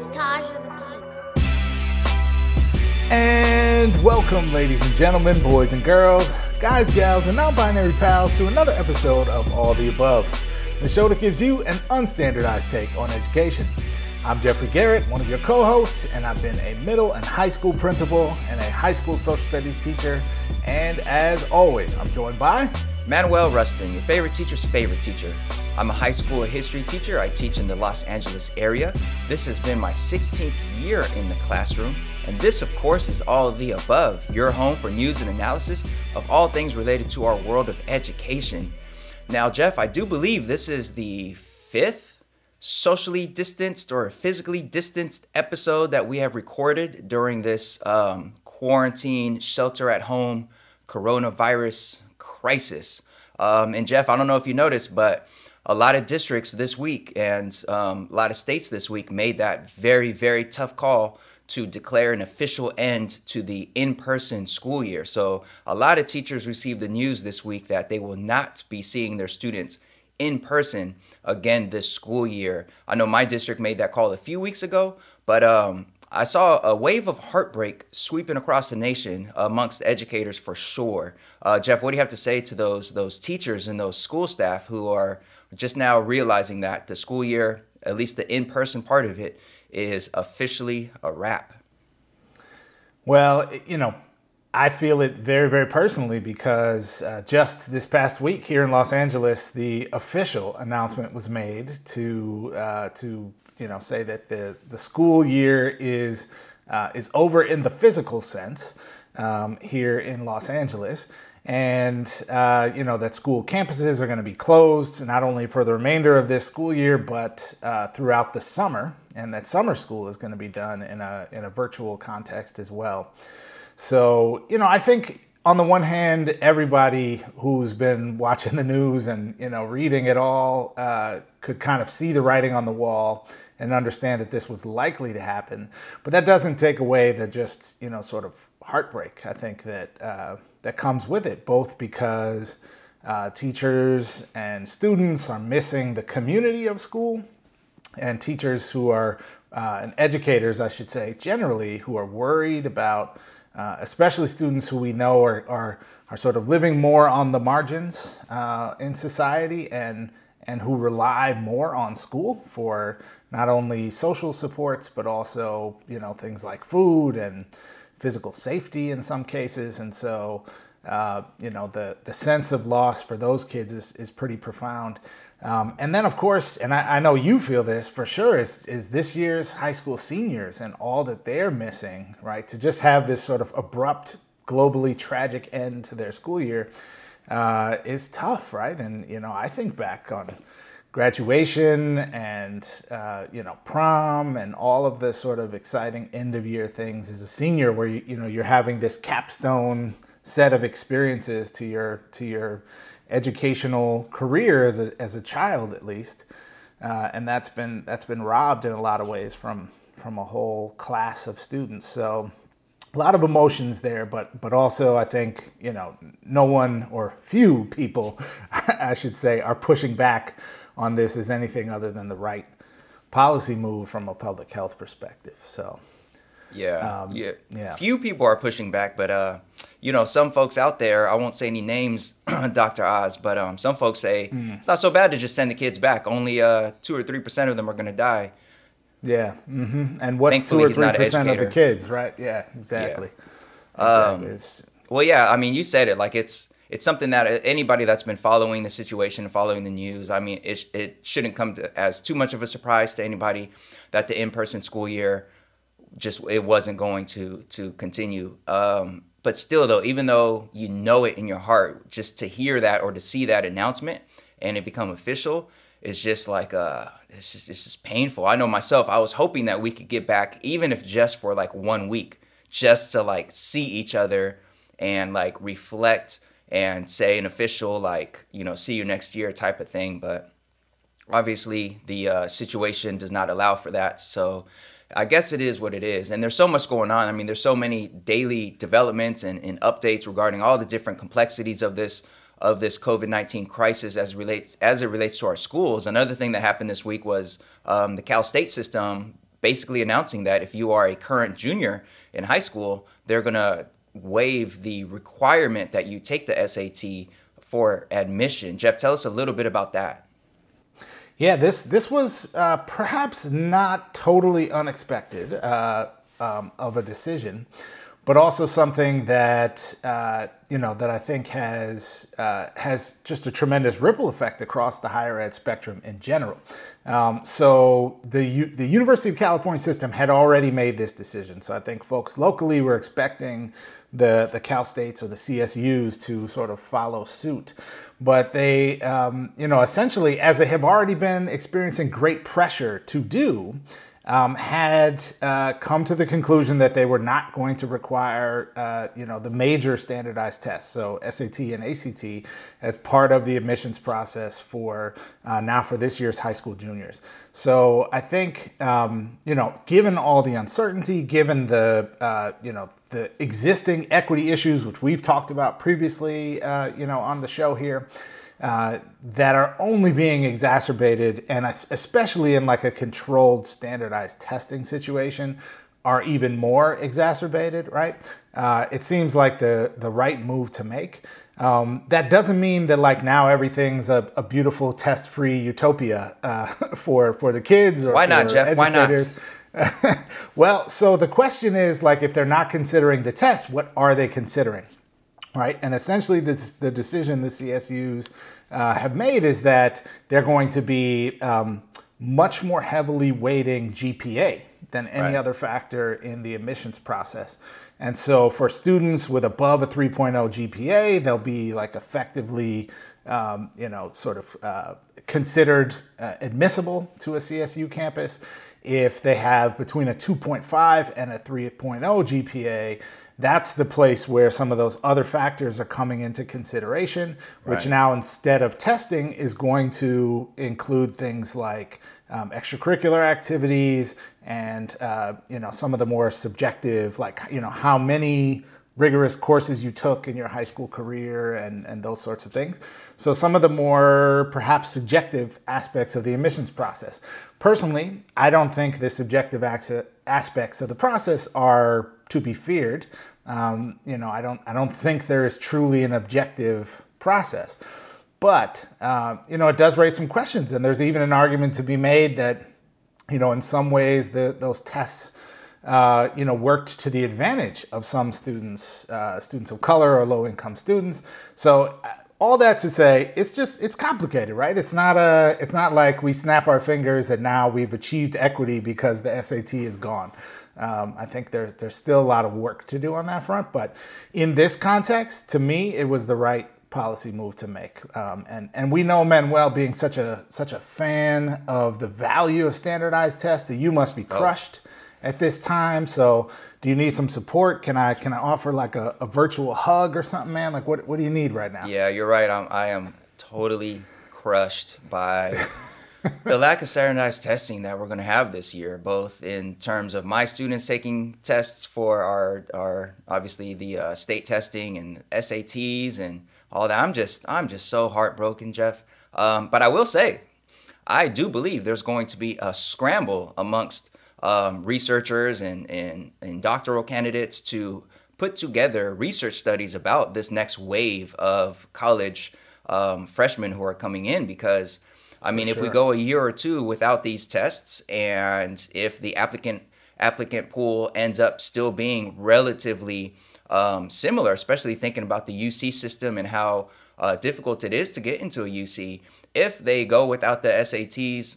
It's Taj of the Beat. And welcome, ladies and gentlemen, boys and girls, guys, gals, and non binary pals, to another episode of All the Above, the show that gives you an unstandardized take on education. I'm Jeffrey Garrett, one of your co hosts, and I've been a middle and high school principal and a high school social studies teacher. And as always, I'm joined by Manuel Rustin, your favorite teacher's favorite teacher. I'm a high school history teacher. I teach in the Los Angeles area. This has been my 16th year in the classroom. And this, of course, is All the Above, your home for news and analysis of all things related to our world of education. Now, Jeff, I do believe this is the fifth socially distanced or physically distanced episode that we have recorded during this um, quarantine, shelter at home, coronavirus crisis. Um, and Jeff, I don't know if you noticed, but a lot of districts this week and um, a lot of states this week made that very, very tough call to declare an official end to the in person school year. So, a lot of teachers received the news this week that they will not be seeing their students in person again this school year. I know my district made that call a few weeks ago, but um, I saw a wave of heartbreak sweeping across the nation amongst educators for sure. Uh, Jeff, what do you have to say to those those teachers and those school staff who are just now realizing that the school year, at least the in person part of it, is officially a wrap? Well, you know, I feel it very, very personally because uh, just this past week here in Los Angeles, the official announcement was made to uh, to you know say that the the school year is uh, is over in the physical sense um, here in Los Angeles. And uh, you know that school campuses are going to be closed not only for the remainder of this school year, but uh, throughout the summer and that summer school is going to be done in a, in a virtual context as well. So, you know, I think on the one hand, everybody who's been watching the news and, you know, reading it all uh, could kind of see the writing on the wall and understand that this was likely to happen. But that doesn't take away the just, you know, sort of heartbreak, I think, that, uh, that comes with it, both because uh, teachers and students are missing the community of school and teachers who are, uh, and educators, I should say, generally, who are worried about, uh, especially students who we know are, are, are sort of living more on the margins uh, in society and, and who rely more on school for not only social supports, but also, you know, things like food and physical safety in some cases. And so, uh, you know, the, the sense of loss for those kids is, is pretty profound. Um, and then, of course, and I, I, know you feel this for sure, is, is this year's high school seniors and all that they're missing, right? To just have this sort of abrupt, globally tragic end to their school year uh, is tough, right? And, you know, I think back on graduation and, uh, you know, prom and all of the sort of exciting end of year things as a senior where, you, you know, you're having this capstone set of experiences to your, to your, educational career as a, as a child at least. Uh, and that's been that's been robbed in a lot of ways from from a whole class of students. So a lot of emotions there but but also I think you know no one or few people I should say are pushing back on this as anything other than the right policy move from a public health perspective so yeah um, yeah yeah few people are pushing back but uh you know, some folks out there, I won't say any names, Dr. Oz, but um, some folks say mm. it's not so bad to just send the kids back. Only uh, two or three percent of them are going to die. Yeah, mm-hmm. and what's Thankfully, two or three percent of the kids, right? Yeah, exactly. Yeah. exactly. Um, well, yeah, I mean, you said it. Like it's it's something that anybody that's been following the situation and following the news, I mean, it it shouldn't come to, as too much of a surprise to anybody that the in person school year just it wasn't going to to continue. Um, but still though even though you know it in your heart just to hear that or to see that announcement and it become official is just like uh it's just it's just painful i know myself i was hoping that we could get back even if just for like one week just to like see each other and like reflect and say an official like you know see you next year type of thing but obviously the uh, situation does not allow for that so I guess it is what it is. And there's so much going on. I mean, there's so many daily developments and, and updates regarding all the different complexities of this of this COVID nineteen crisis as relates as it relates to our schools. Another thing that happened this week was um, the Cal State system basically announcing that if you are a current junior in high school, they're going to waive the requirement that you take the SAT for admission. Jeff, tell us a little bit about that. Yeah, this this was uh, perhaps not totally unexpected uh, um, of a decision, but also something that uh, you know that I think has uh, has just a tremendous ripple effect across the higher ed spectrum in general. Um, so the U- the University of California system had already made this decision. So I think folks locally were expecting the the Cal States or the CSUs to sort of follow suit. But they, um, you know, essentially, as they have already been experiencing great pressure to do, um, had uh, come to the conclusion that they were not going to require, uh, you know, the major standardized tests, so SAT and ACT, as part of the admissions process for uh, now for this year's high school juniors. So I think, um, you know, given all the uncertainty, given the, uh, you know, the existing equity issues, which we've talked about previously, uh, you know, on the show here uh, that are only being exacerbated, and especially in like a controlled, standardized testing situation, are even more exacerbated. Right? Uh, it seems like the the right move to make. Um, that doesn't mean that like now everything's a, a beautiful test-free utopia uh, for for the kids or why not, Jeff? Educators. Why not? well, so the question is like if they're not considering the test, what are they considering? Right? And essentially, this, the decision the CSUs uh, have made is that they're going to be um, much more heavily weighting GPA than any right. other factor in the admissions process. And so for students with above a 3.0 GPA, they'll be like effectively, um, you know, sort of uh, considered uh, admissible to a CSU campus. If they have between a 2.5 and a 3.0 GPA, that's the place where some of those other factors are coming into consideration, which right. now instead of testing is going to include things like um, extracurricular activities and uh, you know some of the more subjective, like you know how many rigorous courses you took in your high school career and, and those sorts of things. So some of the more perhaps subjective aspects of the admissions process. Personally, I don't think the subjective aspects of the process are to be feared. Um, you know, I don't I don't think there is truly an objective process. But uh, you know, it does raise some questions, and there's even an argument to be made that you know, in some ways, the, those tests uh, you know worked to the advantage of some students, uh, students of color or low-income students. So uh, all that to say, it's just it's complicated, right? It's not a it's not like we snap our fingers and now we've achieved equity because the SAT is gone. Um, I think there's there's still a lot of work to do on that front, but in this context, to me, it was the right policy move to make. Um, and and we know Manuel being such a such a fan of the value of standardized tests that you must be oh. crushed oh. at this time. So do you need some support? Can I can I offer like a, a virtual hug or something, man? Like what what do you need right now? Yeah, you're right. I'm I am totally crushed by the lack of standardized testing that we're going to have this year, both in terms of my students taking tests for our, our obviously the uh, state testing and SATs and all that. I'm just I'm just so heartbroken, Jeff. Um, but I will say, I do believe there's going to be a scramble amongst um, researchers and, and and doctoral candidates to put together research studies about this next wave of college um, freshmen who are coming in because I mean, if we go a year or two without these tests, and if the applicant applicant pool ends up still being relatively um, similar, especially thinking about the UC system and how uh, difficult it is to get into a UC, if they go without the SATs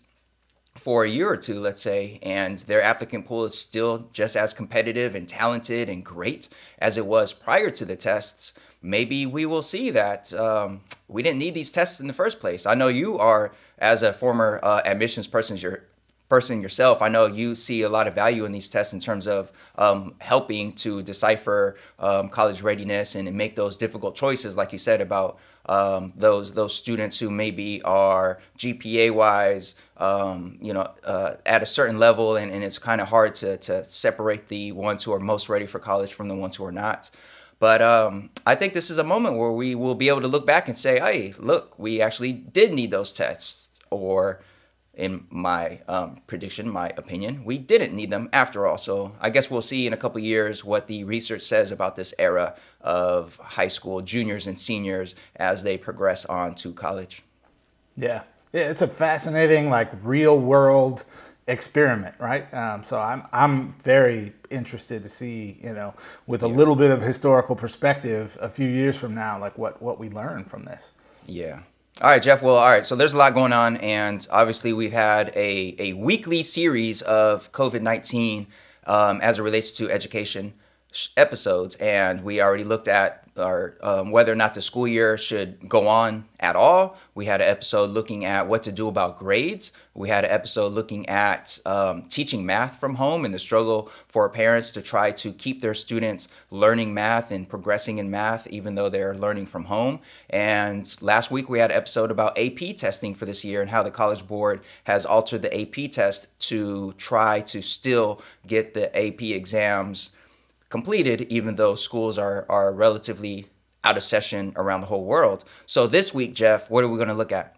for a year or two, let's say, and their applicant pool is still just as competitive and talented and great as it was prior to the tests, maybe we will see that um, we didn't need these tests in the first place. I know you are as a former uh, admissions person, your person yourself, I know you see a lot of value in these tests in terms of um, helping to decipher um, college readiness and make those difficult choices, like you said about um, those those students who maybe are GPA wise, um, you know, uh, at a certain level, and, and it's kind of hard to to separate the ones who are most ready for college from the ones who are not. But um, I think this is a moment where we will be able to look back and say, hey, look, we actually did need those tests or in my um, prediction, my opinion, we didn't need them after all. So I guess we'll see in a couple years what the research says about this era of high school juniors and seniors as they progress on to college. Yeah, yeah it's a fascinating, like real world experiment, right? Um, so I'm I'm very interested to see, you know, with a yeah. little bit of historical perspective, a few years from now, like what what we learn from this. Yeah. All right, Jeff. Well, all right. So there's a lot going on, and obviously we've had a, a weekly series of COVID 19 um, as it relates to education episodes, and we already looked at or um, whether or not the school year should go on at all. We had an episode looking at what to do about grades. We had an episode looking at um, teaching math from home and the struggle for parents to try to keep their students learning math and progressing in math, even though they're learning from home. And last week we had an episode about AP testing for this year and how the College Board has altered the AP test to try to still get the AP exams completed, even though schools are, are relatively out of session around the whole world. So this week, Jeff, what are we going to look at?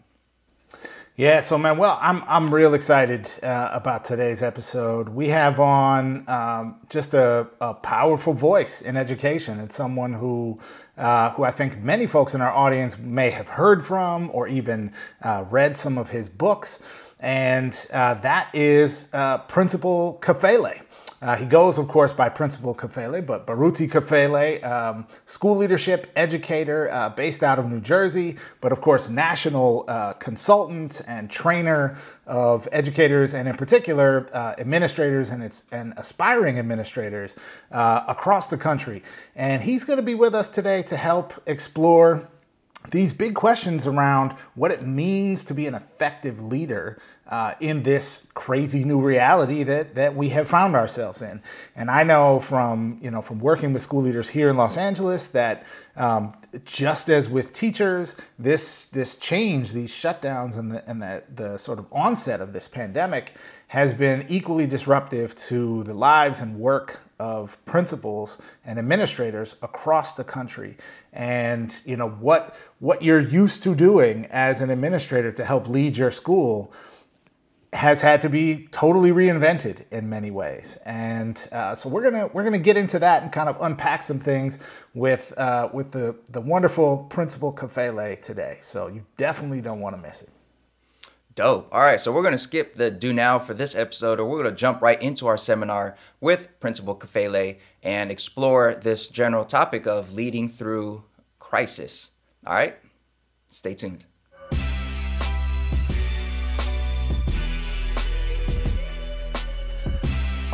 Yeah, so man, well, I'm I'm real excited uh, about today's episode. We have on um, just a, a, powerful voice in education. It's someone who uh, who I think many folks in our audience may have heard from or even uh, read some of his books, and uh, that is uh, Principal Kafele. Uh, he goes, of course, by Principal Kafele, but Baruti Kafele, um, school leadership educator uh, based out of New Jersey, but of course, national uh, consultant and trainer of educators and, in particular, uh, administrators and, its, and aspiring administrators uh, across the country. And he's going to be with us today to help explore these big questions around what it means to be an effective leader uh, in this crazy new reality that that we have found ourselves in. And I know from you know from working with school leaders here in Los Angeles that um, just as with teachers, this this change, these shutdowns, and the and the, the sort of onset of this pandemic has been equally disruptive to the lives and work of principals and administrators across the country and you know what what you're used to doing as an administrator to help lead your school has had to be totally reinvented in many ways, and uh, so we're gonna we're gonna get into that and kind of unpack some things with uh, with the the wonderful Principal Kafele today. So you definitely don't want to miss it. Dope. All right, so we're gonna skip the do now for this episode, or we're gonna jump right into our seminar with Principal Kafele and explore this general topic of leading through crisis. All right, stay tuned.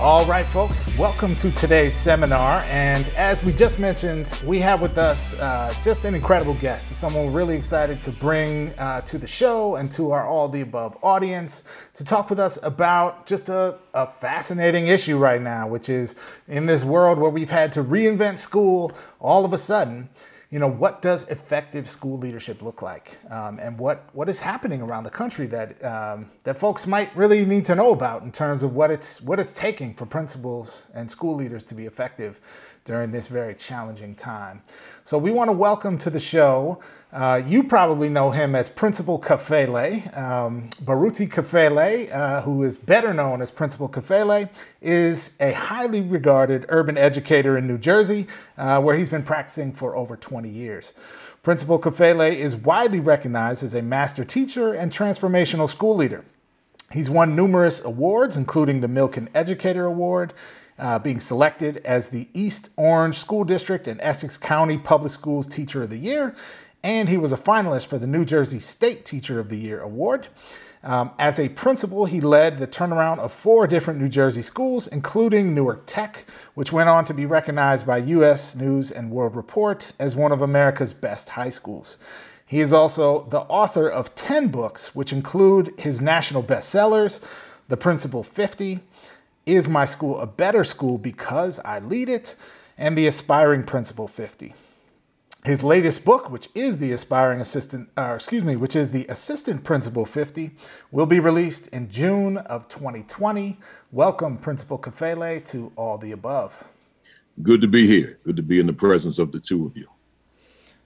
All right, folks, welcome to today's seminar. And as we just mentioned, we have with us uh, just an incredible guest, someone we're really excited to bring uh, to the show and to our All the Above audience to talk with us about just a, a fascinating issue right now, which is in this world where we've had to reinvent school all of a sudden you know, what does effective school leadership look like, um, and what what is happening around the country that um, that folks might really need to know about in terms of what it's what it's taking for principals and school leaders to be effective during this very challenging time. So we want to welcome to the show. Uh, you probably know him as Principal Kafele. Um, Baruti Kafele, uh, who is better known as Principal Kafele, is a highly regarded urban educator in New Jersey, uh, where he's been practicing for over 20 years. Principal Kafele is widely recognized as a master teacher and transformational school leader. He's won numerous awards, including the Milken Educator Award, uh, being selected as the East Orange School District and Essex County Public Schools Teacher of the Year, and he was a finalist for the New Jersey State Teacher of the Year award. Um, as a principal, he led the turnaround of four different New Jersey schools, including Newark Tech, which went on to be recognized by U.S. News and World Report as one of America's best high schools. He is also the author of 10 books, which include his national bestsellers, The Principal 50, is my school a better school because I lead it? And the Aspiring Principal 50. His latest book, which is the Aspiring Assistant, uh, excuse me, which is the Assistant Principal 50, will be released in June of 2020. Welcome, Principal Kafele, to All the Above. Good to be here. Good to be in the presence of the two of you.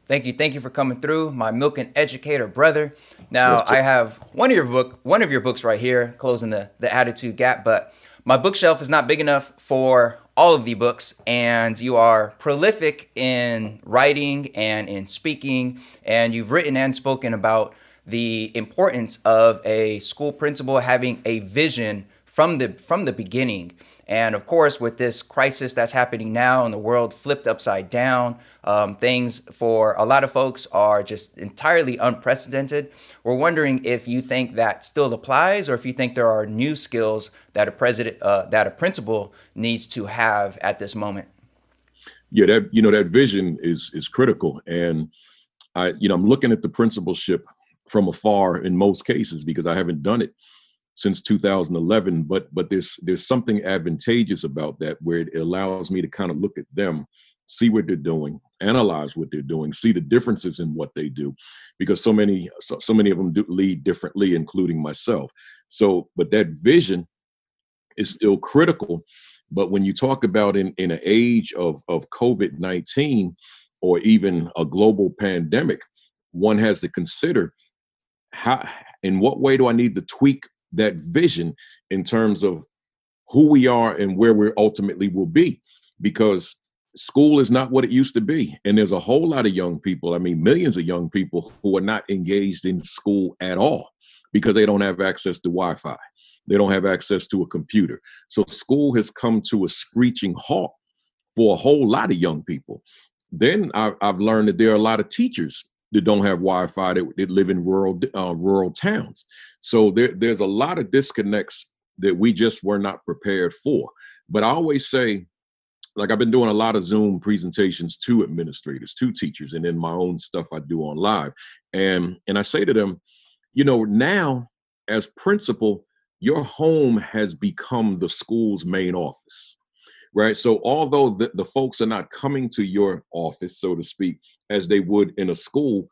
Thank you, thank you for coming through, my Milken educator brother. Now I have one of your book, one of your books right here, closing the the attitude gap. But my bookshelf is not big enough for all of the books, and you are prolific in writing and in speaking, and you've written and spoken about the importance of a school principal having a vision from the from the beginning. And of course, with this crisis that's happening now and the world flipped upside down, um, things for a lot of folks are just entirely unprecedented. We're wondering if you think that still applies, or if you think there are new skills that a president, uh, that a principal needs to have at this moment. Yeah, that you know that vision is is critical, and I you know I'm looking at the principalship from afar in most cases because I haven't done it since 2011 but but there's there's something advantageous about that where it allows me to kind of look at them see what they're doing analyze what they're doing see the differences in what they do because so many so, so many of them do lead differently including myself. So but that vision is still critical but when you talk about in in an age of of covid-19 or even a global pandemic one has to consider how in what way do i need to tweak that vision in terms of who we are and where we ultimately will be. Because school is not what it used to be. And there's a whole lot of young people i mean millions of young people who are not engaged in school at all because they don't have access to wi-fi. They don't have access to a computer. So school has come to a screeching halt for a whole lot of young people. Then i've, I've learned that there are a lot of teachers that don't have Wi-Fi that, that live in rural uh, rural towns. So there, there's a lot of disconnects that we just were not prepared for. But I always say, like I've been doing a lot of Zoom presentations to administrators, to teachers, and then my own stuff I do on live. And and I say to them, you know, now as principal, your home has become the school's main office right? So although the, the folks are not coming to your office, so to speak, as they would in a school,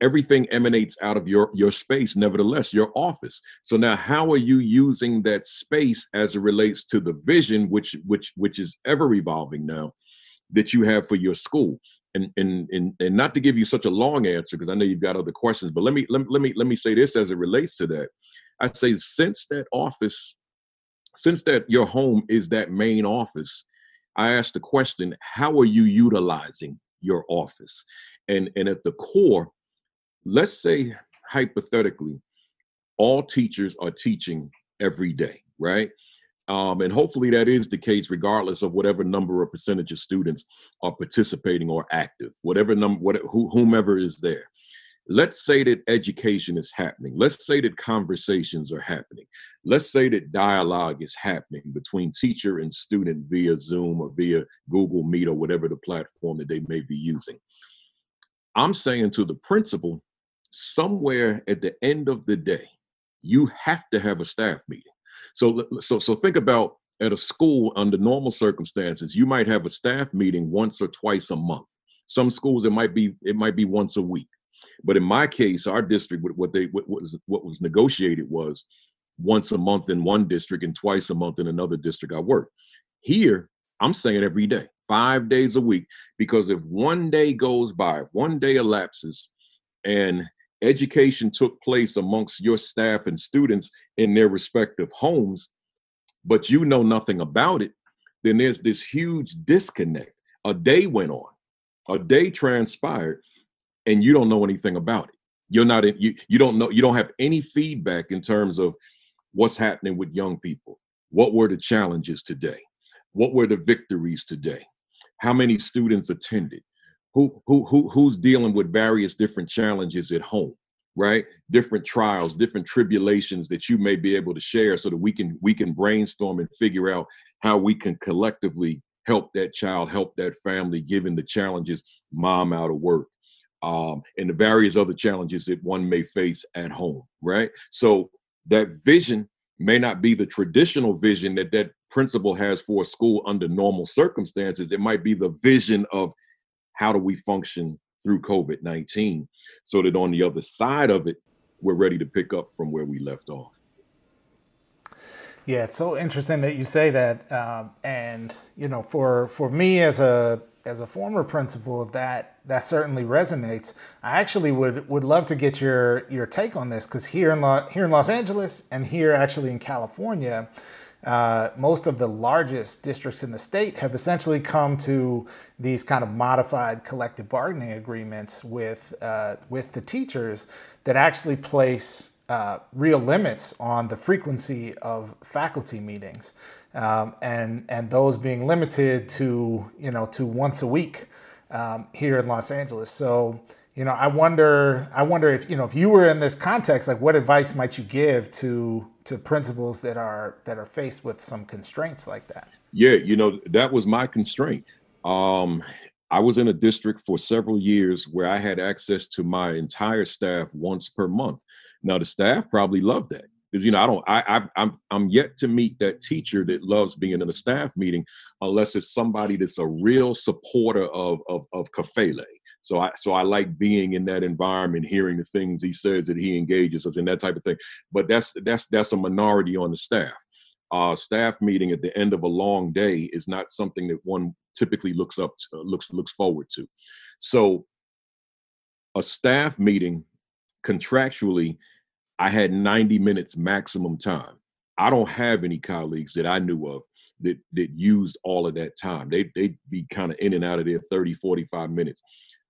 everything emanates out of your your space nevertheless your office. So now how are you using that space as it relates to the vision which which which is ever evolving now that you have for your school? And and and, and not to give you such a long answer because i know you've got other questions but let me let, let me let me say this as it relates to that. I say since that office since that your home is that main office, I asked the question, how are you utilizing your office? And and at the core, let's say hypothetically, all teachers are teaching every day, right? Um, and hopefully that is the case, regardless of whatever number or percentage of students are participating or active, whatever number, what, whomever is there let's say that education is happening. Let's say that conversations are happening. Let's say that dialogue is happening between teacher and student via Zoom or via Google Meet or whatever the platform that they may be using. I'm saying to the principal, somewhere at the end of the day, you have to have a staff meeting. So, so, so think about at a school under normal circumstances, you might have a staff meeting once or twice a month. Some schools it might be it might be once a week. But in my case, our district, what they what was what was negotiated was once a month in one district and twice a month in another district I work. Here, I'm saying every day, five days a week, because if one day goes by, if one day elapses, and education took place amongst your staff and students in their respective homes, but you know nothing about it, then there's this huge disconnect. A day went on, a day transpired, and you don't know anything about it. You're not you you don't know you don't have any feedback in terms of what's happening with young people. What were the challenges today? What were the victories today? How many students attended? Who who who who's dealing with various different challenges at home? right different trials different tribulations that you may be able to share so that we can we can brainstorm and figure out how we can collectively help that child help that family given the challenges mom out of work um, and the various other challenges that one may face at home, right? So that vision may not be the traditional vision that that principal has for a school under normal circumstances. It might be the vision of how do we function through COVID 19 so that on the other side of it, we're ready to pick up from where we left off. Yeah, it's so interesting that you say that. Um, and, you know, for, for me as a as a former principal, that that certainly resonates. I actually would would love to get your your take on this because here in here in Los Angeles and here actually in California, uh, most of the largest districts in the state have essentially come to these kind of modified collective bargaining agreements with uh, with the teachers that actually place uh, real limits on the frequency of faculty meetings, um, and and those being limited to you know to once a week um, here in Los Angeles. So you know, I wonder, I wonder if you know, if you were in this context, like, what advice might you give to to principals that are that are faced with some constraints like that? Yeah, you know, that was my constraint. Um, I was in a district for several years where I had access to my entire staff once per month. Now, the staff probably loved that because you know I don't. I, I've, I'm I'm yet to meet that teacher that loves being in a staff meeting, unless it's somebody that's a real supporter of of of Kafele so I so I like being in that environment, hearing the things he says that he engages us in that type of thing. But that's that's that's a minority on the staff. Uh, staff meeting at the end of a long day is not something that one typically looks up to, looks looks forward to. So a staff meeting contractually, I had 90 minutes maximum time. I don't have any colleagues that I knew of that that used all of that time. They they'd be kind of in and out of there 30, 45 minutes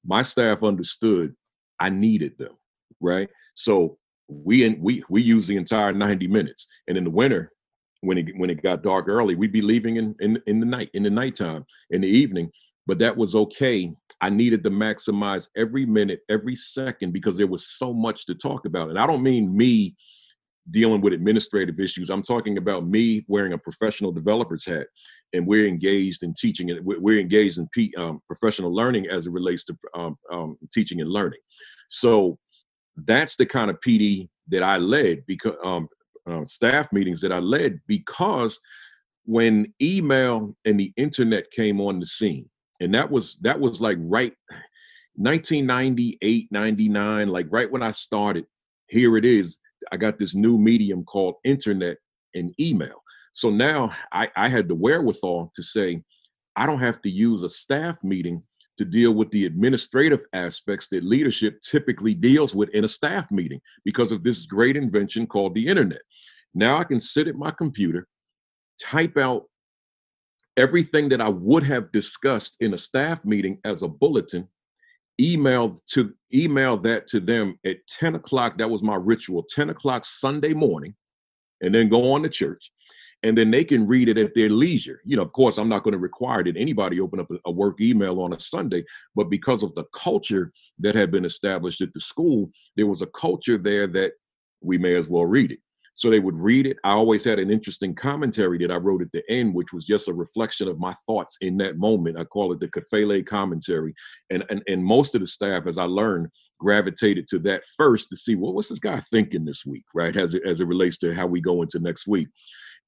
my staff understood I needed them, right? So we in, we we use the entire 90 minutes. And in the winter, when it when it got dark early, we'd be leaving in in, in the night, in the nighttime, in the evening. But that was okay. I needed to maximize every minute, every second, because there was so much to talk about. And I don't mean me dealing with administrative issues. I'm talking about me wearing a professional developer's hat, and we're engaged in teaching and we're engaged in P, um, professional learning as it relates to um, um, teaching and learning. So that's the kind of PD that I led because um, uh, staff meetings that I led because when email and the internet came on the scene, and that was that was like right 1998 99 like right when i started here it is I got this new medium called internet and email. So now I, I had the wherewithal to say, I don't have to use a staff meeting to deal with the administrative aspects that leadership typically deals with in a staff meeting because of this great invention called the internet. Now I can sit at my computer, type out everything that I would have discussed in a staff meeting as a bulletin, email to email that to them at 10 o'clock. That was my ritual, 10 o'clock Sunday morning, and then go on to church. And then they can read it at their leisure. You know, of course, I'm not going to require that anybody open up a, work email on a Sunday, but because of the culture that had been established at the school, there was a culture there that we may as well read it. So they would read it. I always had an interesting commentary that I wrote at the end, which was just a reflection of my thoughts in that moment. I call it the Kafele commentary. And, and, and most of the staff, as I learned, gravitated to that first to see, well, what's this guy thinking this week, right? As it, as it relates to how we go into next week.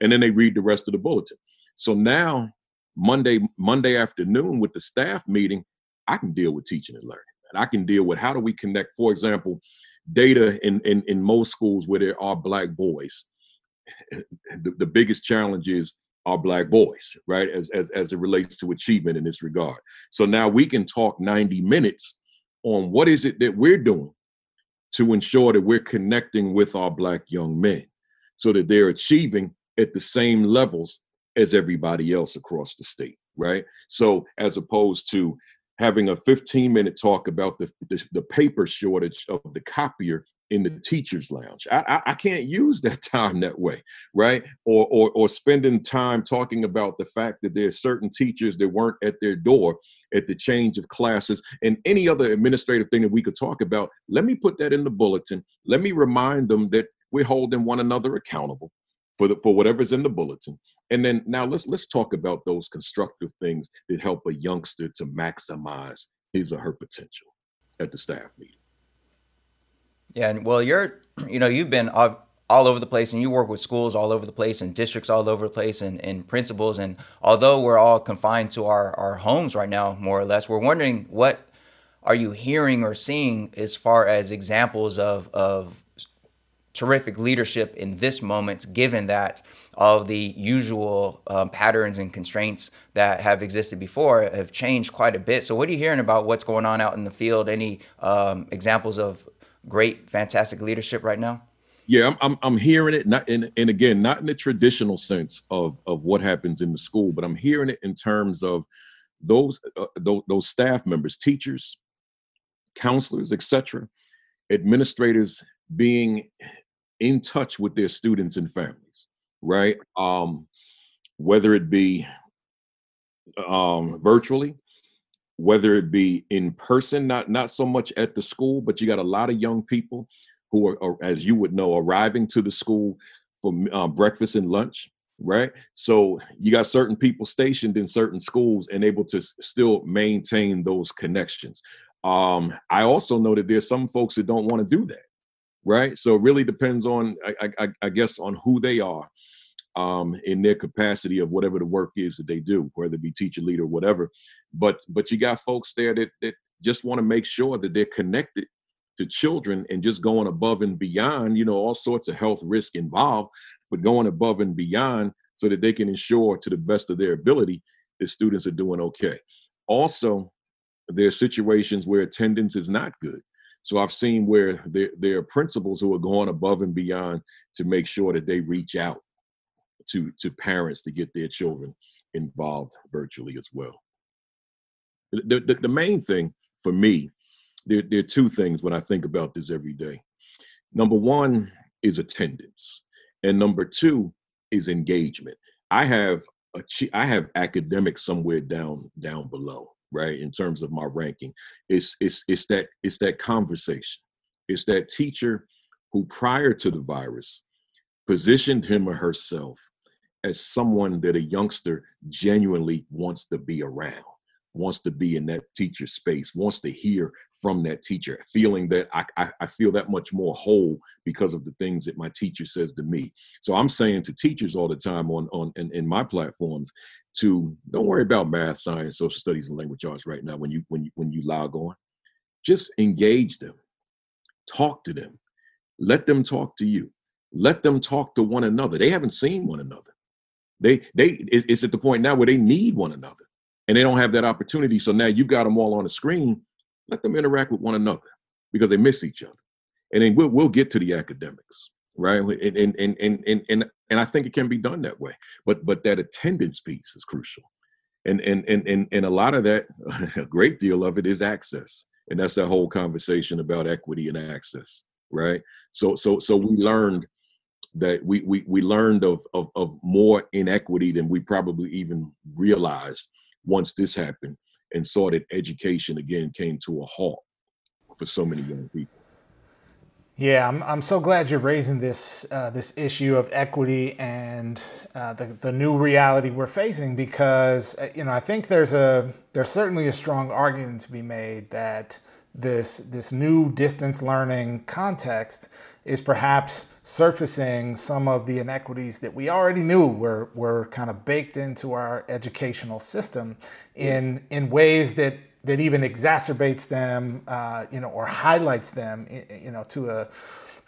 And then they read the rest of the bulletin. So now, Monday, Monday afternoon with the staff meeting, I can deal with teaching and learning. And I can deal with how do we connect, for example, data in, in, in most schools where there are black boys. The, the biggest challenge is are black boys, right? As, as, as it relates to achievement in this regard. So now we can talk 90 minutes on what is it that we're doing to ensure that we're connecting with our black young men so that they're achieving at the same levels as everybody else across the state, right? So as opposed to having a 15 minute talk about the, the, the paper shortage of the copier in the teachers lounge. I, I, I can't use that time that way right? Or, or or spending time talking about the fact that there's certain teachers that weren't at their door at the change of classes and any other administrative thing that we could talk about let me put that in the bulletin. Let me remind them that we're holding one another accountable for the, for whatever's in the bulletin. And then now let's let's talk about those constructive things that help a youngster to maximize his or her potential at the staff meeting. Yeah, and well, you're you know you've been all, all over the place, and you work with schools all over the place, and districts all over the place, and, and principals. And although we're all confined to our our homes right now, more or less, we're wondering what are you hearing or seeing as far as examples of of terrific leadership in this moment, given that all of the usual um, patterns and constraints that have existed before have changed quite a bit. So, what are you hearing about what's going on out in the field? Any um, examples of great, fantastic leadership right now? Yeah, I'm, I'm, I'm hearing it, not in, and again, not in the traditional sense of of what happens in the school, but I'm hearing it in terms of those uh, those, those staff members, teachers, counselors, etc., administrators being in touch with their students and families, right? Um, whether it be um, virtually, whether it be in person, not not so much at the school, but you got a lot of young people who are, are as you would know, arriving to the school for uh, breakfast and lunch, right? So you got certain people stationed in certain schools and able to still maintain those connections. Um, I also know that there's some folks that don't want to do that right? So it really depends on, I, I, I guess, on who they are um, in their capacity of whatever the work is that they do, whether it be teacher, leader, whatever. But but you got folks there that that just want to make sure that they're connected to children and just going above and beyond. You know, all sorts of health risk involved, but going above and beyond so that they can ensure to the best of their ability that students are doing okay. Also, there are situations where attendance is not good so I've seen where there, there are principals who are going above and beyond to make sure that they reach out to to parents to get their children involved virtually as well. The, the, the main thing for me, there, there are two things when I think about this every day. Number one is attendance, and number two is engagement. I have a I have academics somewhere down down below right in terms of my ranking. It's it's it's that it's that conversation. It's that teacher who prior to the virus positioned him or herself as someone that a youngster genuinely wants to be around wants to be in that teacher space, wants to hear from that teacher, feeling that I, I, I, feel that much more whole because of the things that my teacher says to me. So I'm saying to teachers all the time on on in, in my platforms to don't worry about math, science, social studies, and language arts right now when you when you when you log on. Just engage them, talk to them, let them talk to you, let them talk to one another. They haven't seen one another. They they it's at the point now where they need one another and they don't have that opportunity. So now you've got them all on the screen. Let them interact with one another because they miss each other. And then we'll we'll get to the academics, right? And and and and and and I think it can be done that way. But but that attendance piece is crucial. And and and and, and a lot of that, a great deal of it is access. And that's that whole conversation about equity and access, right? So so so we learned that we we we learned of of, of more inequity than we probably even realized once this happened and saw that education again came to a halt for so many young people. Yeah, I'm, I'm so glad you're raising this uh, this issue of equity and uh, the, the new reality we're facing because uh, you know I think there's a there's certainly a strong argument to be made that this this new distance learning context is perhaps surfacing some of the inequities that we already knew were, were kind of baked into our educational system in, in ways that, that even exacerbates them, uh, you know, or highlights them, you know, to a,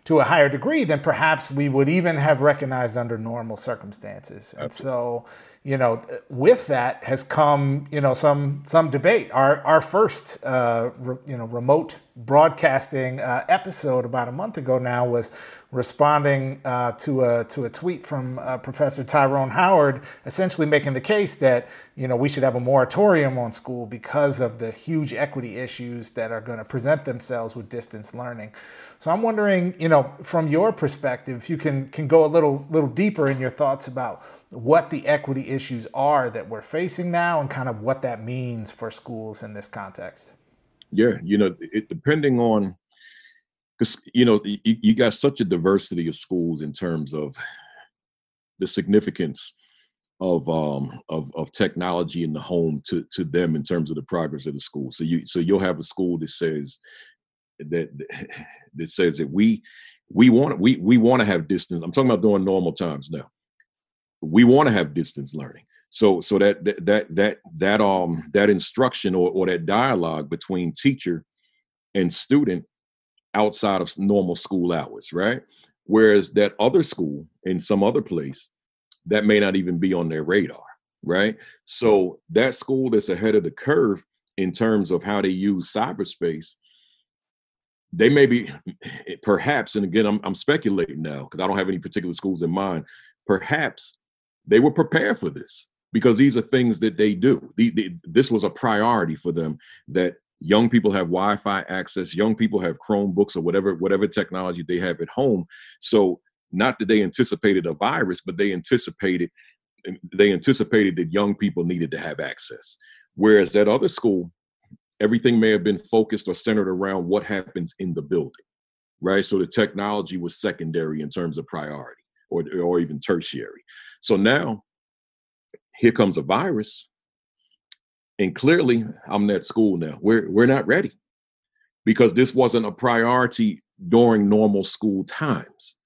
to a higher degree than perhaps we would even have recognized under normal circumstances. And so, you know, with that has come, you know, some some debate. Our our first, uh, re, you know, remote broadcasting uh, episode about a month ago now was responding uh, to a to a tweet from uh, Professor Tyrone Howard, essentially making the case that you know we should have a moratorium on school because of the huge equity issues that are going to present themselves with distance learning. So I'm wondering, you know, from your perspective, if you can can go a little little deeper in your thoughts about what the equity issues are that we're facing now and kind of what that means for schools in this context. Yeah, you know, it, depending on because you know you, you got such a diversity of schools in terms of the significance of um of of technology in the home to to them in terms of the progress of the school. So you so you'll have a school that says that that says that we we want we we want to have distance. I'm talking about during normal times now we want to have distance learning so so that that that that um that instruction or, or that dialogue between teacher and student outside of normal school hours right Whereas that other school in some other place, that may not even be on their radar, right? So that school that's ahead of the curve in terms of how they use cyberspace, they may be perhaps, and again, I'm, I'm speculating now because I don't have any particular schools in mind. Perhaps they were prepared for this because these are things that they do. The, the, this was a priority for them that young people have wi-fi access. Young people have chromebooks or whatever whatever technology they have at home. So not that they anticipated a virus but they anticipated they anticipated that young people needed to have access. Whereas at other school everything may have been focused or centered around what happens in the building right? So the technology was secondary in terms of priority or or even tertiary. So now here comes a virus and clearly, I'm at school now. We're we're not ready because this wasn't a priority during normal school times.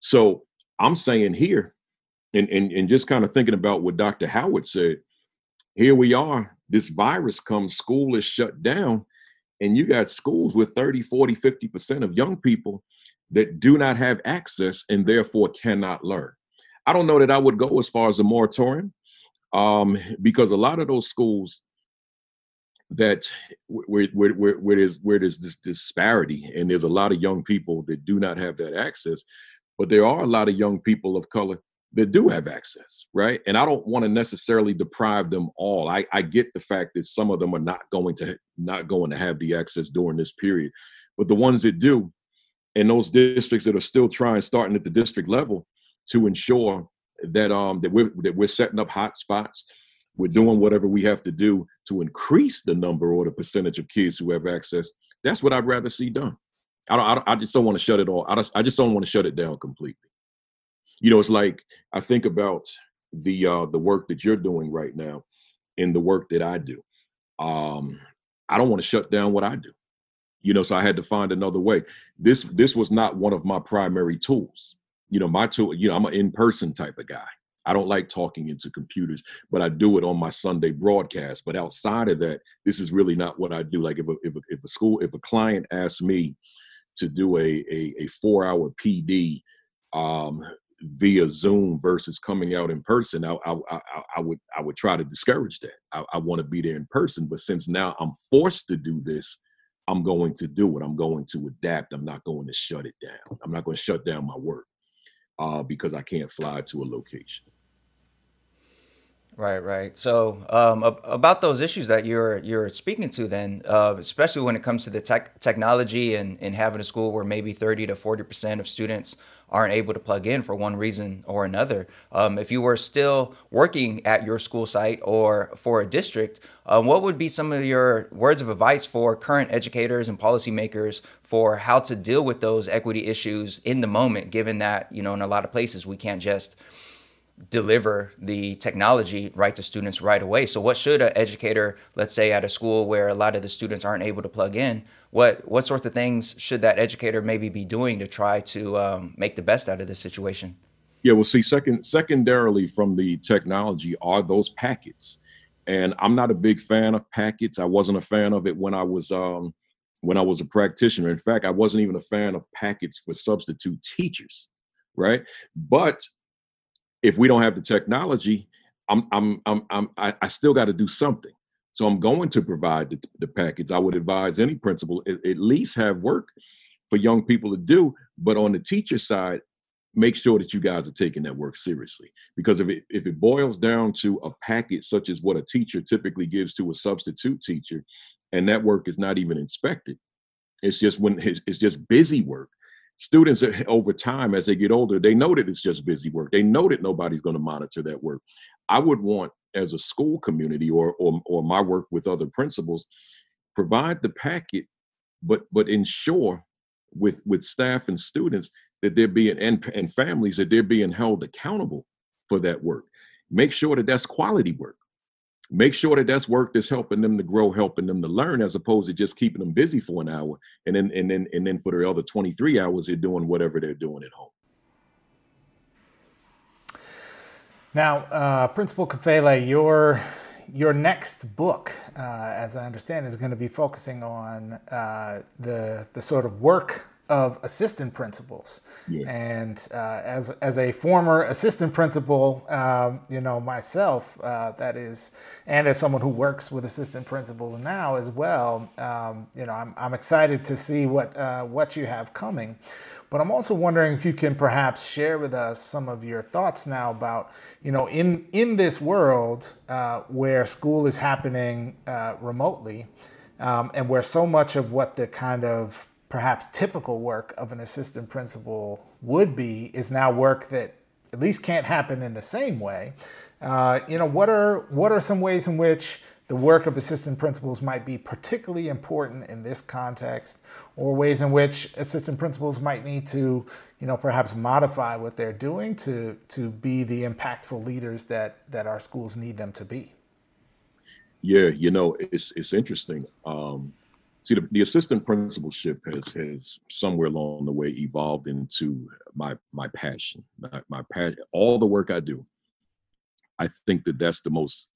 So I'm saying here, and, and, and just kind of thinking about what Dr. Howard said, here we are, this virus comes, school is shut down, and you got schools with 30, 40, 50% of young people that do not have access and therefore cannot learn. I don't know that I would go as far as a moratorium um, because a lot of those schools that where, where, where, where there's where there's this disparity and there's a lot of young people that do not have that access but there are a lot of young people of color that do have access right? And i don't want to necessarily deprive them all. I, I get the fact that some of them are not going to not going to have the access during this period. But the ones that do and those districts that are still trying starting at the district level to ensure that um that we're that we're setting up hot spots. We're doing whatever we have to do to increase the number or the percentage of kids who have access. That's what i'd rather see done. I don't i, don't, I just don't want to shut it all I just, I just don't want to shut it down completely. You know it's like i think about the uh the work that you're doing right now and the work that i do. Um i don't want to shut down what i do. You know so i had to find another way. This this was not one of my primary tools you know, my tool, you know, I'm an in-person type of guy. I don't like talking into computers, but I do it on my Sunday broadcast. But outside of that, this is really not what I do. Like if a, if a, if a school, if a client asks me to do a a, a four hour PD um, via Zoom versus coming out in person, I, I, I, I would I would try to discourage that. I, I want to be there in person, but since now I'm forced to do this, I'm going to do it. I'm going to adapt. I'm not going to shut it down. I'm not going to shut down my work uh, because I can't fly to a location. Right, right. So um, about those issues that you're you're speaking to, then, uh, especially when it comes to the tech technology and, and having a school where maybe thirty to forty percent of students aren't able to plug in for one reason or another. Um, if you were still working at your school site or for a district, um, what would be some of your words of advice for current educators and policymakers for how to deal with those equity issues in the moment, given that, you know, in a lot of places we can't just deliver the technology right to students right away. So what should an educator, let's say at a school where a lot of the students aren't able to plug in, what what sorts of things should that educator maybe be doing to try to um, make the best out of this situation? Yeah, well, see, second secondarily from the technology are those packets, and I'm not a big fan of packets. I wasn't a fan of it when I was um, when I was a practitioner. In fact, I wasn't even a fan of packets for substitute teachers, right? But if we don't have the technology, I'm I'm I'm, I'm I, I still got to do something. So I'm going to provide the, the package. I would advise any principal at, at least have work for young people to do. But on the teacher side, make sure that you guys are taking that work seriously. Because if it if it boils down to a package such as what a teacher typically gives to a substitute teacher, and that work is not even inspected, it's just when it's just busy work students eh, over time as they get older they know that it's just busy work they know that nobody's going to monitor that work i would want as a school community or, or or my work with other principals provide the packet but but ensure with with staff and students that they're being and, and families that they're being held accountable for that work. Make sure that that's quality work. Make sure that that's work that's helping them to grow helping them to learn as opposed to just keeping them busy for an hour and then and then and then for the other 23 hours they're doing whatever they're doing at home now uh, principal Kafele, your your next book uh, as i understand is going to be focusing on uh, the the sort of work of assistant principals. Yeah. And uh, as, as a former assistant principal, um, you know, myself, uh, that is, and as someone who works with assistant principals now as well, um, you know, I'm, I'm excited to see what, uh, what you have coming. But I'm also wondering if you can perhaps share with us some of your thoughts now about, you know, in in this world uh, where school is happening uh, remotely, um, and where so much of what the kind of perhaps typical work of an assistant principal would be is now work that at least can't happen in the same way. Uh, you know, what are what are some ways in which the work of assistant principals might be particularly important in this context, or ways in which assistant principals might need to, you know, perhaps modify what they're doing to to be the impactful leaders that that our schools need them to be. Yeah, you know, it's it's interesting. Um, see, the, the assistant principalship has has somewhere along the way evolved into my my passion, my, my passion. All the work I do, I think that that's the most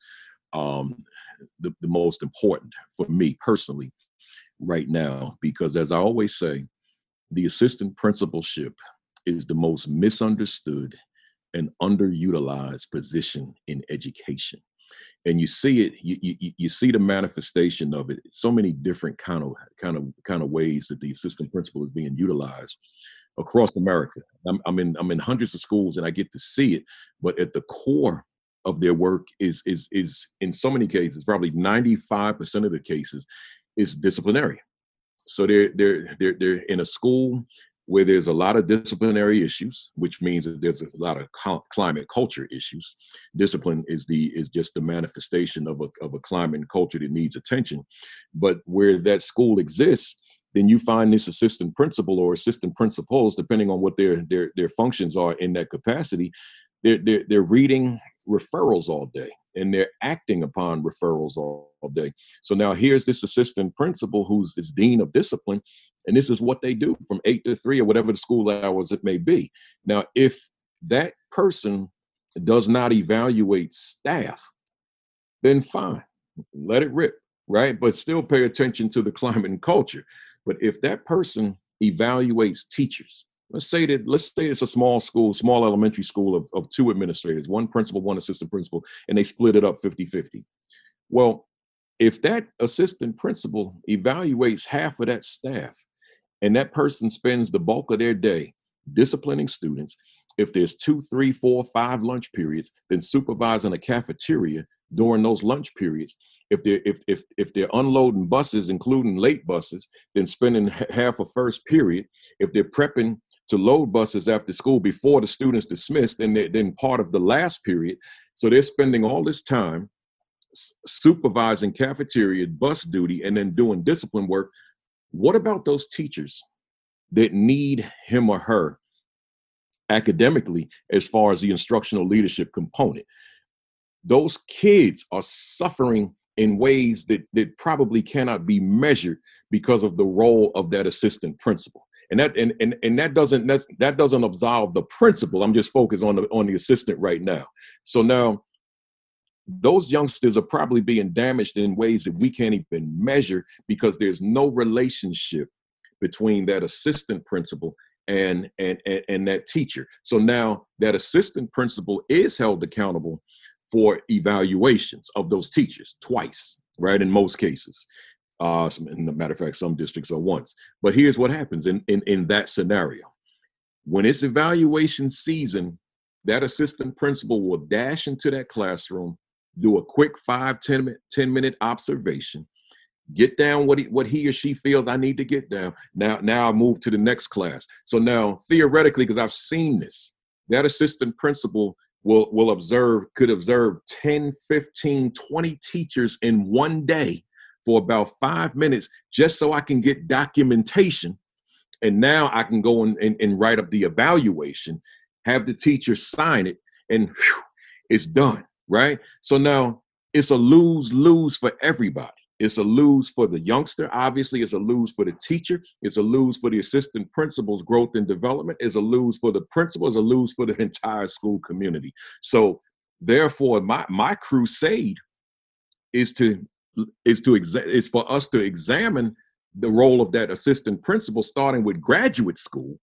um, the, the most important for me personally right now because as i always say the assistant principalship is the most misunderstood and underutilized position in education and you see it you, you, you see the manifestation of it so many different kind of kind of kind of ways that the assistant principal is being utilized across america I'm, I'm in i'm in hundreds of schools and i get to see it but at the core of their work is is is in so many cases, probably 95% of the cases, is disciplinary. So they're they're they're they're in a school where there's a lot of disciplinary issues, which means that there's a lot of climate culture issues. Discipline is the is just the manifestation of a of a climate and culture that needs attention. But where that school exists, then you find this assistant principal or assistant principals, depending on what their their their functions are in that capacity, they're, they're, they're reading referrals all day and they're acting upon referrals all, all, day. So now here's this assistant principal who's this dean of discipline, and this is what they do from eight to three or whatever the school hours it may be. Now, if that person does not evaluate staff, then fine, let it rip, right? But still pay attention to the climate and culture. But if that person evaluates teachers, let's say that let's say it's a small school small elementary school of, of two administrators one principal one assistant principal and they split it up 50-50 well if that assistant principal evaluates half of that staff and that person spends the bulk of their day disciplining students if there's two three four five lunch periods then supervising a cafeteria during those lunch periods if they're if if, if they're unloading buses including late buses then spending half a first period if they're prepping to load buses after school before the students dismissed and then part of the last period. So they're spending all this time supervising cafeteria, bus duty, and then doing discipline work. What about those teachers that need him or her academically as far as the instructional leadership component? Those kids are suffering in ways that, that probably cannot be measured because of the role of that assistant principal and that and and, and that doesn't that's, that doesn't absolve the principal. I'm just focused on the on the assistant right now. So now those youngsters are probably being damaged in ways that we can't even measure because there's no relationship between that assistant principal and and and, and that teacher. So now that assistant principal is held accountable for evaluations of those teachers twice right in most cases uh, some, in the matter of fact, some districts are once. But here's what happens in, in, in that scenario. When it's evaluation season, that assistant principal will dash into that classroom, do a quick five, 10 minute, 10 minute observation, get down what he, what he or she feels I need to get down. Now, now I move to the next class. So now theoretically, because I've seen this, that assistant principal will, will observe, could observe 10, 15, 20 teachers in one day for about five minutes just so I can get documentation. And now I can go and, and, and write up the evaluation, have the teacher sign it, and whew, it's done, right? So now it's a lose lose for everybody. It's a lose for the youngster, obviously. It's a lose for the teacher. It's a lose for the assistant principal's growth and development. It's a lose for the principal. It's a lose for the entire school community. So, therefore, my my crusade is to is to exa- is for us to examine the role of that assistant principal starting with graduate school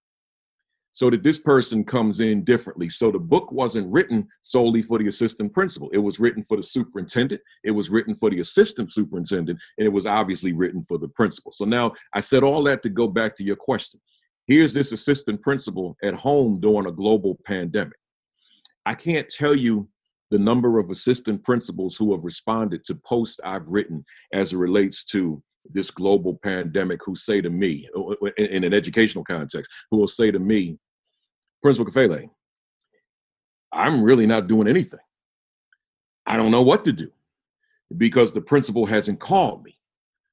so that this person comes in differently. So the book wasn't written solely for the assistant principal. It was written for the superintendent, it was written for the assistant superintendent, and it was obviously written for the principal. So now I said all that to go back to your question. Here's this assistant principal at home during a global pandemic. I can't tell you the number of assistant principals who have responded to posts I've written as it relates to this global pandemic who say to me, uh, uh, uh, in an educational context, who will say to me, Principal Kafele, I'm really not doing anything. I don't know what to do because the principal hasn't called me.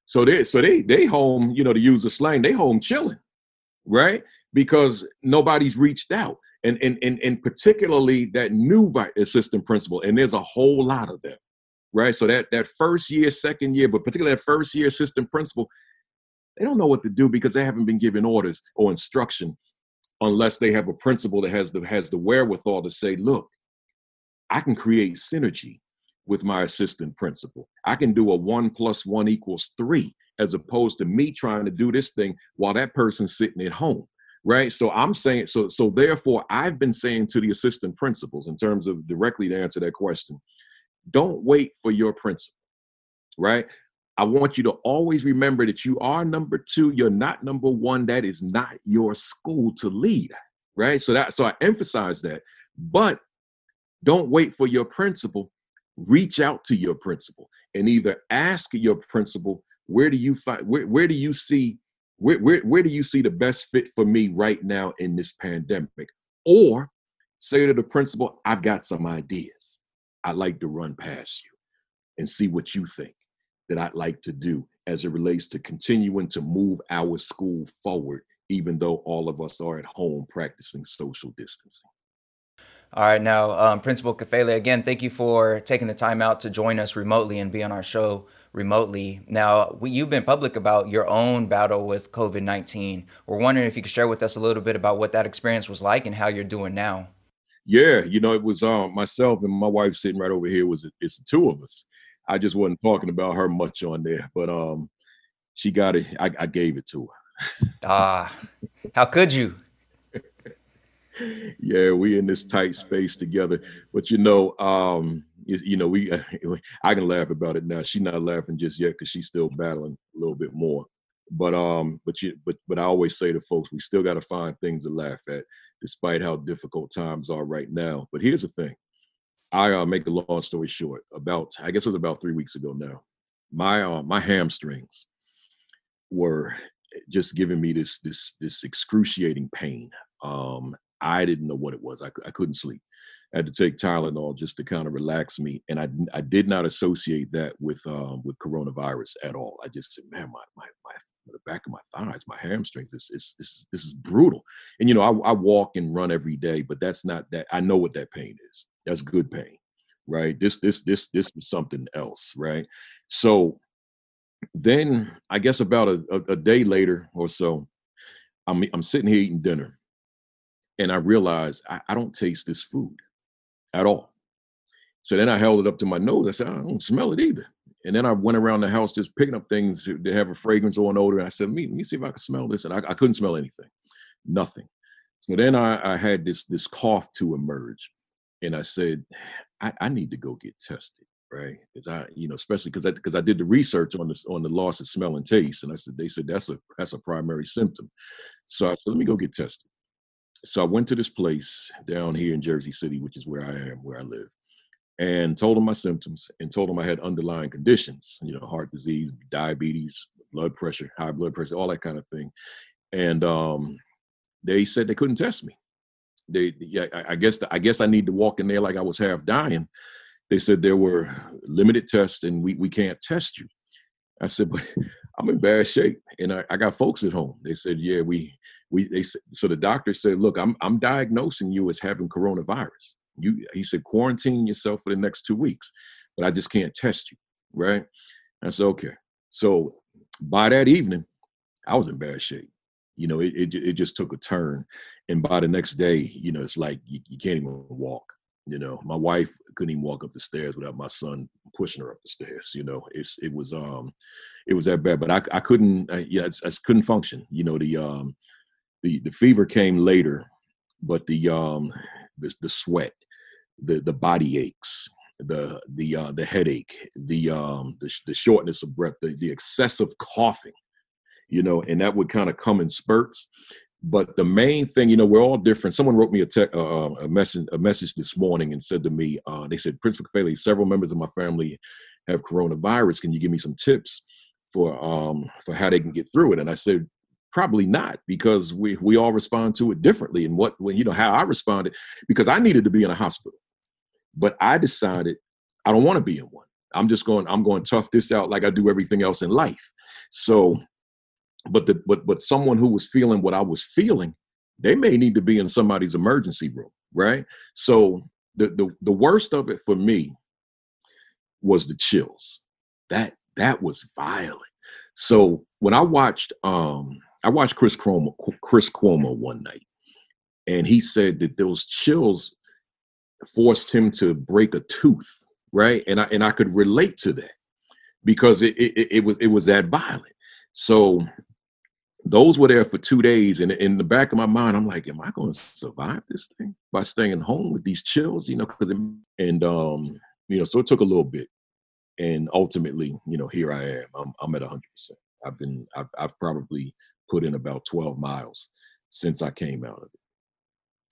So they so they they home, you know, to use the slang, they home chilling, right? Because nobody's reached out. And and and, and particularly that new assistant principal, and there's a whole lot of them, right? So that that first year, second year, but particularly that first year assistant principal, they don't know what to do because they haven't been given orders or instruction unless they have a principal that has the has the wherewithal to say, look, I can create synergy with my assistant principal. I can do a one plus one equals three, as opposed to me trying to do this thing while that person's sitting at home. Right. So I'm saying so so therefore I've been saying to the assistant principals in terms of directly to answer that question, don't wait for your principal. Right. I want you to always remember that you are number two. You're not number one. That is not your school to lead, right? So that so I emphasize that. But don't wait for your principal. Reach out to your principal and either ask your principal, where do you find where, where do you see where, where, where do you see the best fit for me right now in this pandemic? Or say to the principal, I've got some ideas I'd like to run past you and see what you think that I'd like to do as it relates to continuing to move our school forward, even though all of us are at home practicing social distancing. All right, now, um, Principal Kafele, again, thank you for taking the time out to join us remotely and be on our show remotely. Now, we, you've been public about your own battle with COVID 19. We're wondering if you could share with us a little bit about what that experience was like and how you're doing now. Yeah, you know, it was um, myself and my wife sitting right over here. Was it's the two of us, I just wasn't talking about her much on there, but um, she got it. I, I gave it to her. ah, how could you? yeah, we in this tight space together. But you know, um, you know, we I can laugh about it now. She's not laughing just yet because she's still battling a little bit more. But um, but you but but I always say to folks, we still got to find things to laugh at, despite how difficult times are right now. But here's the thing: I uh, make a long story short. About I guess it was about three weeks ago now. My uh, my hamstrings were just giving me this this this excruciating pain. Um, I didn't know what it was. I, I couldn't sleep. I had to take Tylenol just to kind of relax me, and I I did not associate that with um, with coronavirus at all. I just said, man, my my my the back of my thighs, my hamstrings. This is this, this is brutal. And you know, I, I walk and run every day, but that's not that. I know what that pain is. That's good pain, right? This this this this was something else, right? So then I guess about a, a, a day later or so, I'm I'm sitting here eating dinner, and I realized I, I don't taste this food at all. So then I held it up to my nose. I said, I don't smell it either. And then I went around the house just picking up things that have a fragrance or an odor. And I said, let me, see if I can smell this. And I, I couldn't smell anything, nothing. So then I, I, had this this cough to emerge and I said, I, I need to go get tested, right? Because I, you know, especially because I because I did the research on this on the loss of smell and taste, and I said they said that's a that's a primary symptom. So I said, let me go get tested. So I went to this place down here in Jersey City, which is where I am, where I live, and told them my symptoms and told them I had underlying conditions, you know, heart disease, diabetes, blood pressure, high blood pressure, all that kind of thing. And um, they said they couldn't test me they yeah, I guess I guess I need to walk in there like I was half dying. They said there were limited tests and we, we can't test you. I said, but I'm in bad shape and I, I got folks at home. They said, yeah, we we they so the doctor said, look, I'm I'm diagnosing you as having coronavirus. You he said quarantine yourself for the next two weeks, but I just can't test you, right? I said, okay. So by that evening, I was in bad shape you know, it, it, it just took a turn. And by the next day, you know, it's like you, you can't even walk. You know, my wife couldn't even walk up the stairs without my son pushing her up the stairs. You know, it's it was um it was that bad, but I I couldn't I, yeah I, I couldn't function. You know, the um the the fever came later, but the um the the sweat, the the body aches, the the uh, the headache, the um the, the shortness of breath, the, the excessive coughing, you know, and that would kind of come in spurts. But the main thing, you know, we're all different. Someone wrote me a, te- uh, a message a message this morning and said to me, uh, they said, Prince Kafele, several members of my family have coronavirus. Can you give me some tips for um for how they can get through it? And I said, probably not because we we all respond to it differently and what you know how i responded because i needed to be in a hospital but I decided I don't want to be in one. I'm just going, I'm going to tough this out like I do everything else in life. So, but the but but someone who was feeling what I was feeling, they may need to be in somebody's emergency room, right? So the the the worst of it for me was the chills. That that was violent. So when I watched um I watched Chris Cuomo Chris Cuomo one night, and he said that those chills forced him to break a tooth, right? And I and I could relate to that because it it, it was it was that violent. So those were there for two days, and in the back of my mind, I'm like, "Am I going to survive this thing by staying home with these chills?" You know, because and um, you know, so it took a little bit, and ultimately, you know, here I am. I'm I'm at 100. percent I've been I've I've probably put in about 12 miles since I came out of it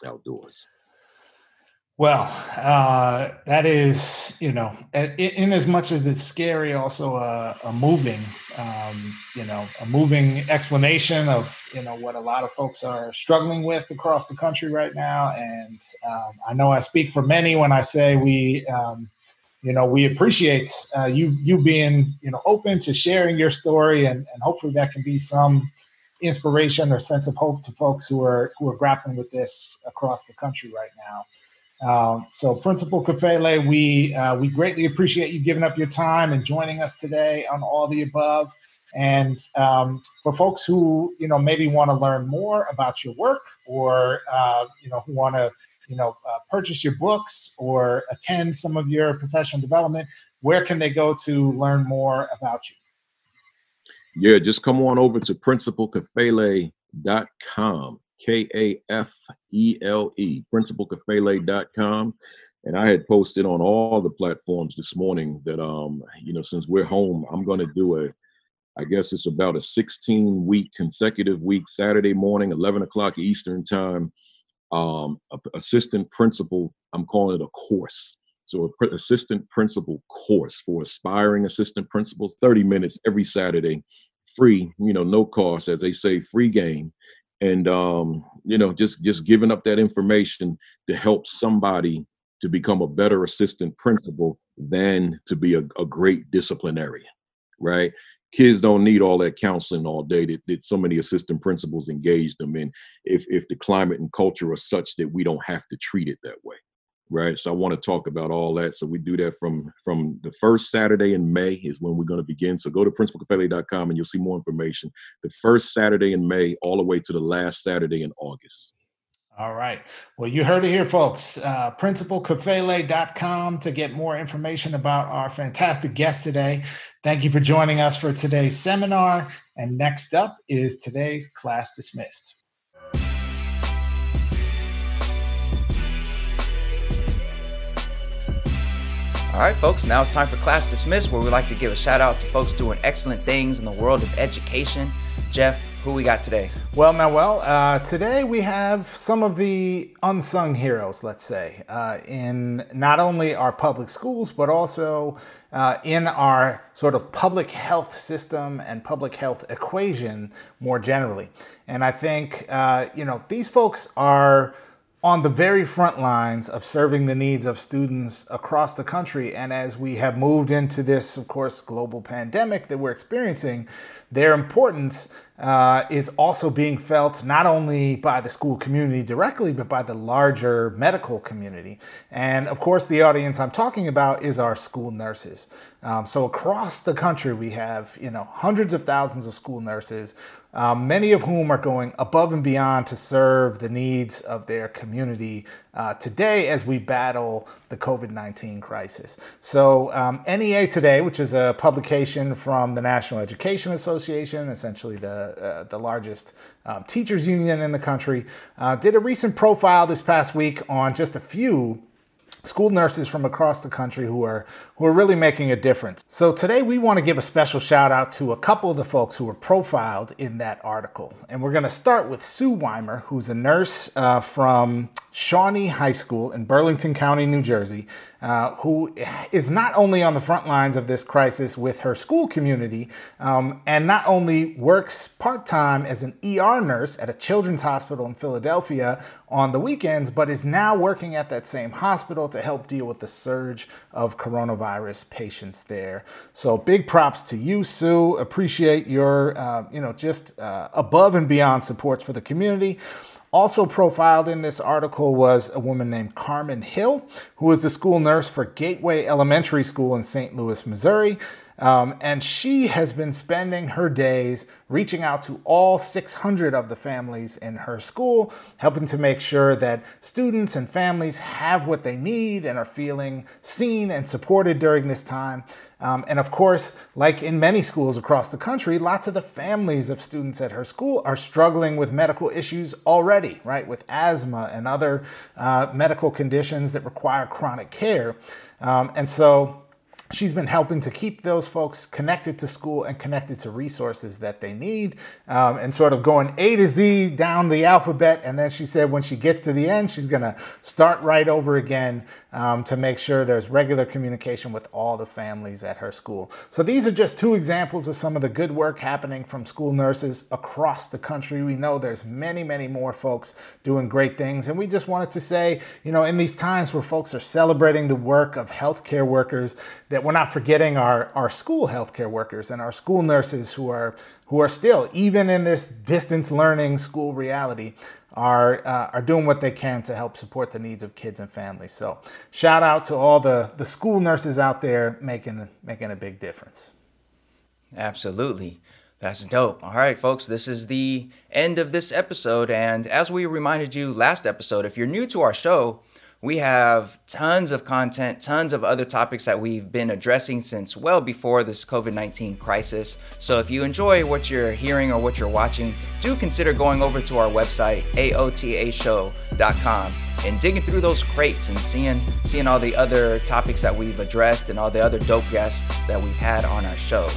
outdoors. Well, uh, that is, you know, in, as much as it's scary, also a, a moving, um, you know, a moving explanation of, you know, what a lot of folks are struggling with across the country right now. And um, I know I speak for many when I say we, um, you know, we appreciate uh, you you being, you know, open to sharing your story, and, and hopefully that can be some inspiration or sense of hope to folks who are who are grappling with this across the country right now. Um, so, Principal Kafele, we uh, we greatly appreciate you giving up your time and joining us today on all the above. And um, for folks who you know maybe want to learn more about your work, or uh, you know who want to you know uh, purchase your books or attend some of your professional development, where can they go to learn more about you? Yeah, just come on over to principalkafele.com. K A F E L E, principalkafele.com. And I had posted on all the platforms this morning that, um, you know, since we're home, I'm going to do a, I guess it's about a 16 week consecutive week, Saturday morning, 11 o'clock Eastern time, um, assistant principal. I'm calling it a course. So, assistant principal course for aspiring assistant principals, 30 minutes every Saturday, free, you know, no cost, as they say, free game. And um, you know just just giving up that information to help somebody to become a better assistant principal than to be a, a great disciplinarian right? Kids don't need all that counseling all day that, that so many assistant principals engage them in if if the climate and culture are such that we don't have to treat it that way right so i want to talk about all that so we do that from from the first saturday in may is when we're going to begin so go to principalkafele.com and you'll see more information the first saturday in may all the way to the last saturday in august all right. Well, you heard it here, folks. Uh, principalkafele.com to get more information about our fantastic guest today. Thank you for joining us for today's seminar. And next up is today's class dismissed. All right, folks, now it's time for Class Dismissed, where we like to give a shout out to folks doing excellent things in the world of education. Jeff, who we got today? Well, Manuel, uh, today we have some of the unsung heroes, let's say, uh, in not only our public schools, but also uh, in our sort of public health system and public health equation more generally. And I think, uh, you know, these folks are on the very front lines of serving the needs of students across the country. And as we have moved into this, of course, global pandemic that we're experiencing, their importance uh, is also being felt not only by the school community directly, but by the larger medical community. And of course, the audience I'm talking about is our school nurses. Um, so across the country, we have you know hundreds of thousands of school nurses, um, many of whom are going above and beyond to serve the needs of their community uh, today as we battle the COVID 19 crisis. So, um, NEA Today, which is a publication from the National Education Association, essentially the, uh, the largest um, teachers union in the country, uh, did a recent profile this past week on just a few school nurses from across the country who are who are really making a difference. So today we want to give a special shout out to a couple of the folks who were profiled in that article. And we're going to start with Sue Weimer, who's a nurse uh, from Shawnee High School in Burlington County, New Jersey, uh, who is not only on the front lines of this crisis with her school community, um, and not only works part time as an ER nurse at a children's hospital in Philadelphia on the weekends, but is now working at that same hospital to help deal with the surge of coronavirus patients there. So big props to you, Sue. Appreciate your, uh, you know, just uh, above and beyond supports for the community. Also profiled in this article was a woman named Carmen Hill, who was the school nurse for Gateway Elementary School in St. Louis, Missouri. Um, and she has been spending her days reaching out to all 600 of the families in her school, helping to make sure that students and families have what they need and are feeling seen and supported during this time. Um, and of course, like in many schools across the country, lots of the families of students at her school are struggling with medical issues already, right? With asthma and other uh, medical conditions that require chronic care. Um, and so she's been helping to keep those folks connected to school and connected to resources that they need um, and sort of going A to Z down the alphabet. And then she said when she gets to the end, she's going to start right over again um, to make sure there's regular communication with all the families at her school. So these are just two examples of some of the good work happening from school nurses across the country. We know there's many, many more folks doing great things. And we just wanted to say, you know, in these times where folks are celebrating the work of healthcare workers, that we're not forgetting our, our school healthcare workers and our school nurses who are who are still, even in this distance learning school reality, are uh, are doing what they can to help support the needs of kids and families. So shout out to all the the school nurses out there making making a big difference. Absolutely. That's dope. All right, folks, this is the end of this episode. And as we reminded you last episode, if you're new to our show, we have tons of content, tons of other topics that we've been addressing since well before this COVID 19 crisis. So if you enjoy what you're hearing or what you're watching, do consider going over to our website, aotashow.com, and digging through those crates and seeing, seeing all the other topics that we've addressed and all the other dope guests that we've had on our show.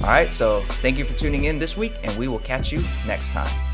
All right, so thank you for tuning in this week, and we will catch you next time.